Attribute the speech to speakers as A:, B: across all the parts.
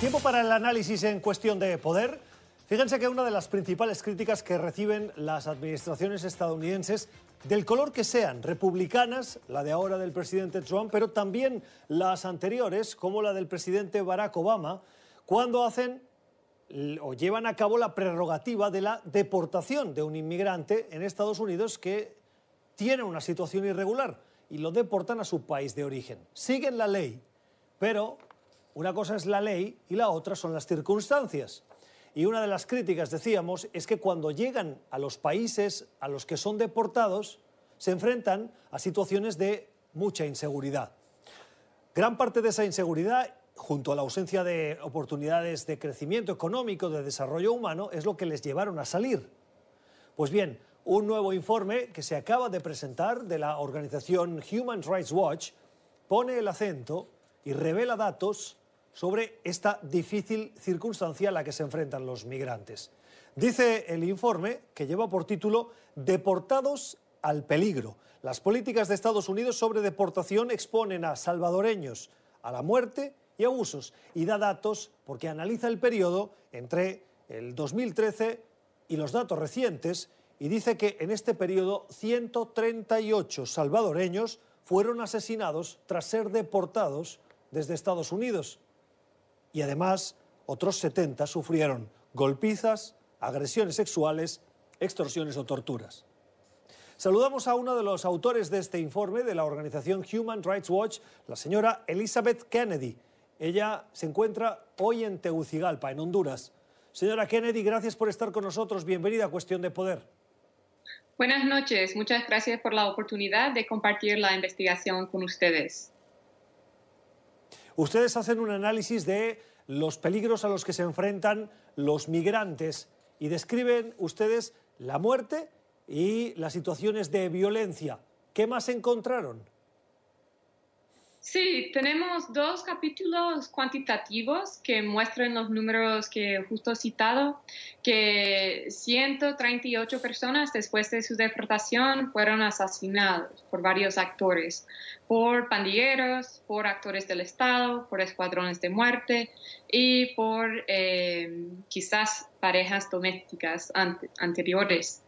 A: Tiempo para el análisis en cuestión de poder. Fíjense que una de las principales críticas que reciben las administraciones estadounidenses, del color que sean, republicanas, la de ahora del presidente Trump, pero también las anteriores, como la del presidente Barack Obama, cuando hacen o llevan a cabo la prerrogativa de la deportación de un inmigrante en Estados Unidos que tiene una situación irregular y lo deportan a su país de origen. Siguen la ley, pero una cosa es la ley y la otra son las circunstancias. Y una de las críticas, decíamos, es que cuando llegan a los países a los que son deportados, se enfrentan a situaciones de mucha inseguridad. Gran parte de esa inseguridad, junto a la ausencia de oportunidades de crecimiento económico, de desarrollo humano, es lo que les llevaron a salir. Pues bien, un nuevo informe que se acaba de presentar de la organización Human Rights Watch pone el acento y revela datos sobre esta difícil circunstancia a la que se enfrentan los migrantes. Dice el informe, que lleva por título Deportados al peligro. Las políticas de Estados Unidos sobre deportación exponen a salvadoreños a la muerte y abusos y da datos porque analiza el periodo entre el 2013 y los datos recientes y dice que en este periodo 138 salvadoreños fueron asesinados tras ser deportados desde Estados Unidos y además otros 70 sufrieron golpizas, agresiones sexuales, extorsiones o torturas. Saludamos a uno de los autores de este informe de la organización Human Rights Watch, la señora Elizabeth Kennedy. Ella se encuentra hoy en Tegucigalpa, en Honduras. Señora Kennedy, gracias por estar con nosotros. Bienvenida a Cuestión de Poder.
B: Buenas noches. Muchas gracias por la oportunidad de compartir la investigación con ustedes.
A: Ustedes hacen un análisis de los peligros a los que se enfrentan los migrantes y describen ustedes la muerte y las situaciones de violencia. ¿Qué más encontraron?
B: Sí, tenemos dos capítulos cuantitativos que muestran los números que justo citado, que 138 personas después de su deportación fueron asesinados por varios actores, por pandilleros, por actores del Estado, por escuadrones de muerte y por eh, quizás parejas domésticas anteriores.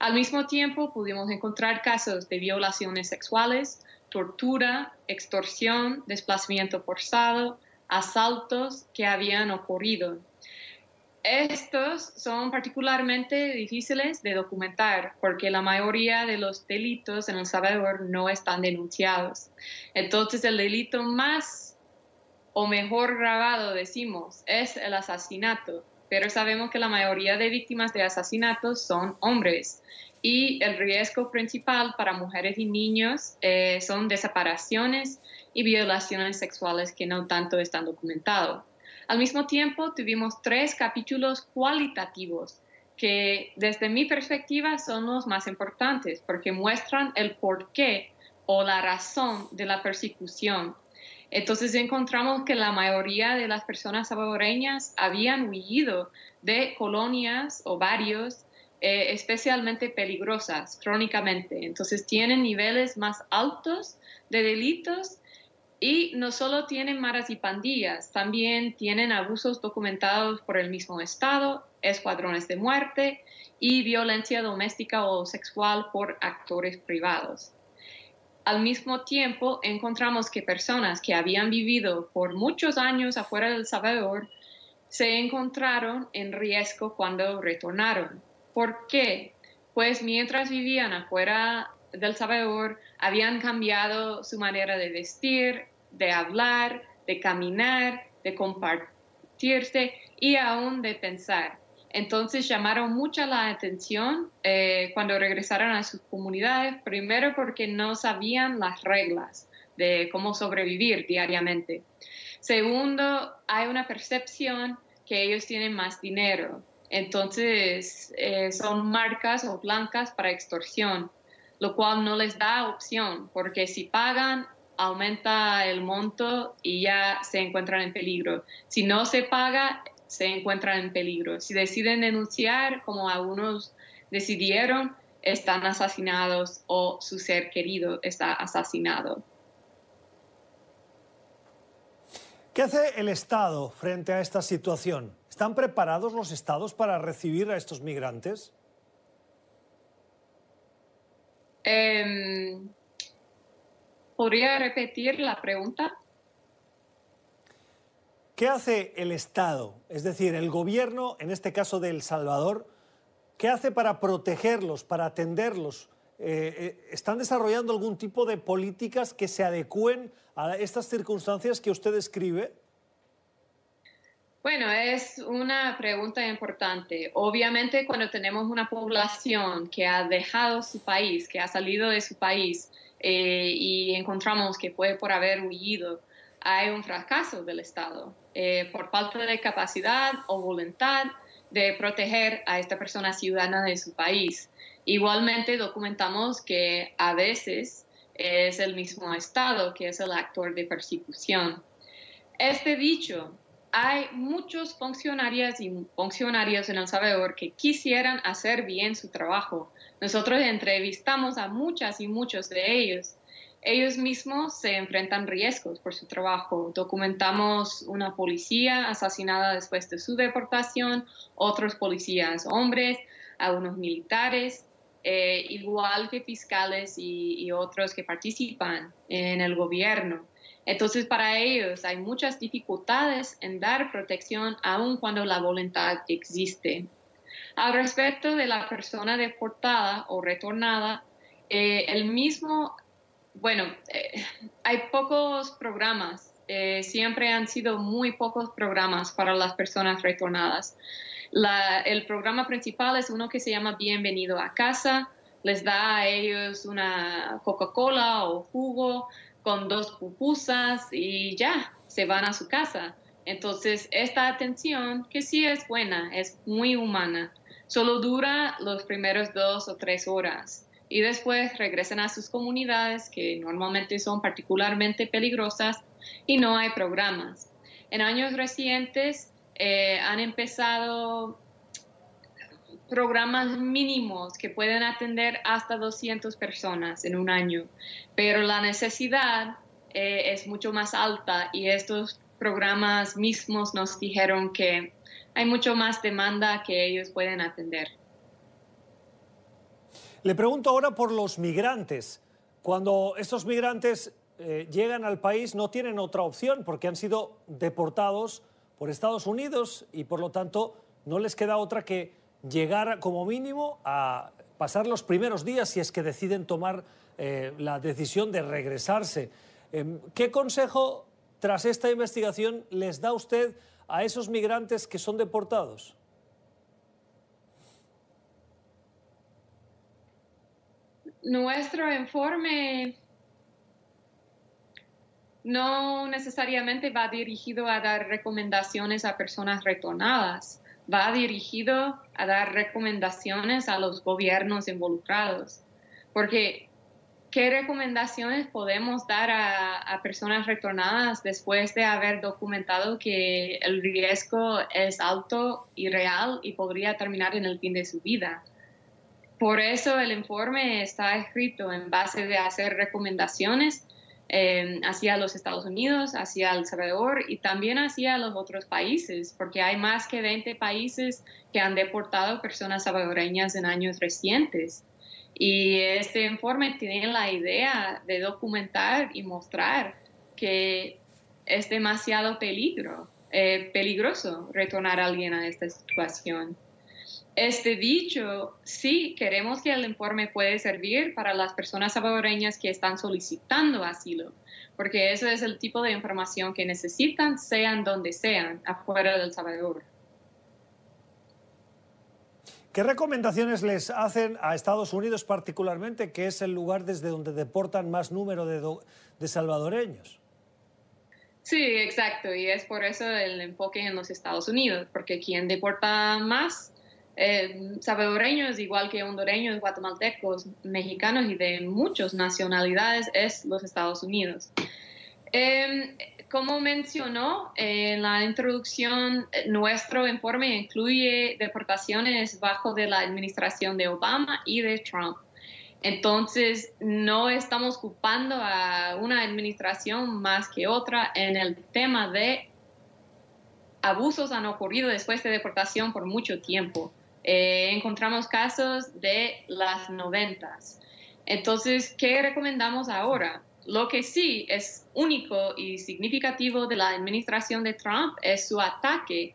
B: Al mismo tiempo pudimos encontrar casos de violaciones sexuales, tortura, extorsión, desplazamiento forzado, asaltos que habían ocurrido. Estos son particularmente difíciles de documentar porque la mayoría de los delitos en El Salvador no están denunciados. Entonces el delito más o mejor grabado, decimos, es el asesinato, pero sabemos que la mayoría de víctimas de asesinatos son hombres y el riesgo principal para mujeres y niños eh, son desapariciones y violaciones sexuales que no tanto están documentados. Al mismo tiempo, tuvimos tres capítulos cualitativos que desde mi perspectiva son los más importantes porque muestran el porqué o la razón de la persecución. Entonces encontramos que la mayoría de las personas salvadoreñas habían huido de colonias o barrios eh, especialmente peligrosas crónicamente. Entonces tienen niveles más altos de delitos y no solo tienen maras y pandillas, también tienen abusos documentados por el mismo Estado, escuadrones de muerte y violencia doméstica o sexual por actores privados. Al mismo tiempo, encontramos que personas que habían vivido por muchos años afuera del Salvador se encontraron en riesgo cuando retornaron. ¿Por qué? Pues mientras vivían afuera del Salvador, habían cambiado su manera de vestir, de hablar, de caminar, de compartirse y aún de pensar. Entonces llamaron mucha la atención eh, cuando regresaron a sus comunidades, primero porque no sabían las reglas de cómo sobrevivir diariamente. Segundo, hay una percepción que ellos tienen más dinero, entonces, eh, son marcas o blancas para extorsión, lo cual no les da opción, porque si pagan, aumenta el monto y ya se encuentran en peligro. Si no se paga, se encuentran en peligro. Si deciden denunciar, como algunos decidieron, están asesinados o su ser querido está asesinado.
A: ¿Qué hace el Estado frente a esta situación? ¿Están preparados los Estados para recibir a estos migrantes?
B: Em, ¿Podría repetir la pregunta?
A: ¿Qué hace el Estado, es decir, el gobierno, en este caso de El Salvador, qué hace para protegerlos, para atenderlos? Eh, eh, ¿Están desarrollando algún tipo de políticas que se adecúen a estas circunstancias que usted describe?
B: Bueno, es una pregunta importante. Obviamente cuando tenemos una población que ha dejado su país, que ha salido de su país eh, y encontramos que puede por haber huido, hay un fracaso del Estado eh, por falta de capacidad o voluntad de proteger a esta persona ciudadana de su país. Igualmente documentamos que a veces es el mismo Estado que es el actor de persecución. Este dicho hay muchos funcionarios y funcionarios en El Salvador que quisieran hacer bien su trabajo. Nosotros entrevistamos a muchas y muchos de ellos. Ellos mismos se enfrentan riesgos por su trabajo. Documentamos una policía asesinada después de su deportación, otros policías hombres, algunos militares, eh, igual que fiscales y otros que participan en el gobierno. Entonces, para ellos hay muchas dificultades en dar protección aun cuando la voluntad existe. Al respecto de la persona deportada o retornada, eh, el mismo, bueno, eh, hay pocos programas, eh, siempre han sido muy pocos programas para las personas retornadas. el programa principal es uno que se llama Bienvenido a casa, les da a ellos una Coca-Cola o jugo con dos pupusas y ya, se van a su casa. Entonces, esta atención, que sí es buena, es muy humana, solo dura los primeros dos o tres horas y después regresan a sus comunidades que normalmente son particularmente peligrosas y no hay programas. En años recientes eh, han empezado programas mínimos que pueden atender hasta 200 personas en un año, pero la necesidad eh, es mucho más alta y estos programas mismos nos dijeron que hay mucho más demanda que ellos pueden atender.
A: Le pregunto ahora por los migrantes. Cuando estos migrantes eh, llegan al país no tienen otra opción porque han sido deportados por Estados Unidos y por lo tanto no les queda otra que llegar como mínimo a pasar los primeros días si es que deciden tomar eh, la decisión de regresarse. Em, ¿Qué consejo tras esta investigación les da usted a esos migrantes que son deportados?
B: Nuestro informe no necesariamente va dirigido a dar recomendaciones a personas retornadas va dirigido a dar recomendaciones a los gobiernos involucrados. Porque, ¿qué recomendaciones podemos dar a, personas retornadas después de haber documentado que el riesgo es alto y real y podría terminar en el fin de su vida? Por eso el informe está escrito en base de hacer recomendaciones hacia los Estados Unidos, hacia El Salvador y también hacia los otros países, porque hay más que 20 países que han deportado personas salvadoreñas en años recientes. Y este informe tiene la idea de documentar y mostrar que es demasiado peligro, eh, peligroso retornar a alguien a esta situación. Este dicho, sí, queremos que el informe puede servir para las personas salvadoreñas que están solicitando asilo, porque eso es el tipo de información que necesitan, sean donde sean, afuera del Salvador.
A: ¿Qué recomendaciones les hacen a Estados Unidos particularmente, que es el lugar desde donde deportan más número de, de salvadoreños?
B: Sí, exacto, y es por eso el enfoque en los Estados Unidos, porque quien deporta más eh, igual que hondureños, guatemaltecos, mexicanos y de muchas nacionalidades, es los Estados Unidos. Em, como mencionó en la introducción, nuestro informe incluye deportaciones bajo de la administración de Obama y de Trump. Entonces, no estamos culpando a una administración más que otra en el tema de abusos han ocurrido después de deportación por mucho tiempo. Eh, encontramos casos de las noventas. Entonces, ¿qué recomendamos ahora? Lo que sí es único y significativo de la administración de Trump es su ataque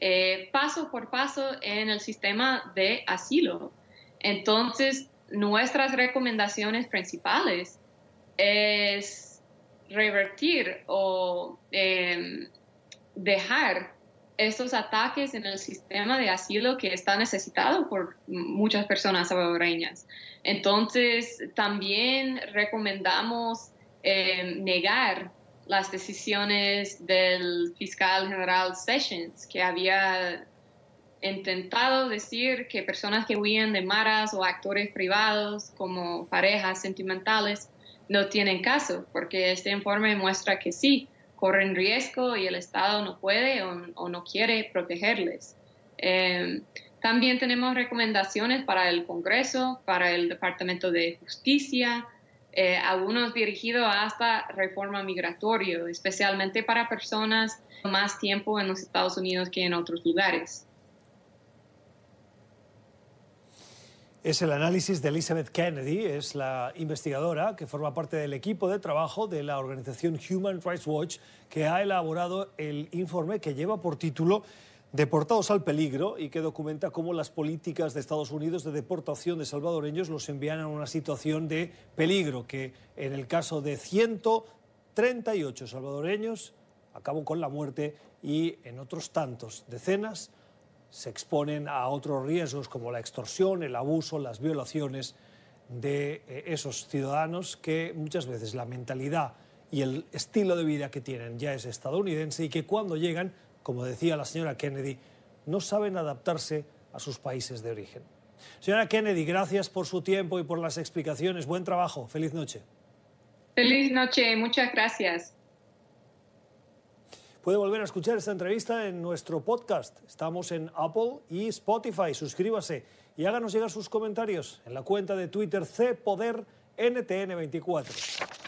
B: eh, paso por paso en el sistema de asilo. Entonces, nuestras recomendaciones principales es revertir o em, dejar estos ataques en el sistema de asilo que está necesitado por muchas personas salvadoreñas. Entonces, también recomendamos em, negar las decisiones del fiscal general Sessions, que había intentado decir que personas que huían de maras o actores privados como parejas sentimentales no tienen caso, porque este informe muestra que sí, corren riesgo y el Estado no puede o, no quiere protegerles. Em, también tenemos recomendaciones para el Congreso, para el Departamento de Justicia, eh, algunos dirigidos hasta reforma migratoria, especialmente para personas más tiempo en los Estados Unidos que en otros lugares.
A: Es el análisis de Elizabeth Kennedy, es la investigadora que forma parte del equipo de trabajo de la organización Human Rights Watch, que ha elaborado el informe que lleva por título Deportados al peligro y que documenta cómo las políticas de Estados Unidos de deportación de salvadoreños los envían a una situación de peligro, que en el caso de 138 salvadoreños acabó con la muerte y en otros tantos, decenas, se exponen a otros riesgos como la extorsión, el abuso, las violaciones de eh, esos ciudadanos que muchas veces la mentalidad y el estilo de vida que tienen ya es estadounidense y que cuando llegan, como decía la señora Kennedy, no saben adaptarse a sus países de origen. Señora Kennedy, gracias por su tiempo y por las explicaciones. Buen trabajo. Feliz noche.
B: Feliz noche. Muchas gracias.
A: Puede volver a escuchar esta entrevista en nuestro podcast. Estamos en Apple y Spotify. Suscríbase y háganos llegar sus comentarios en la cuenta de Twitter CPoderNTN24.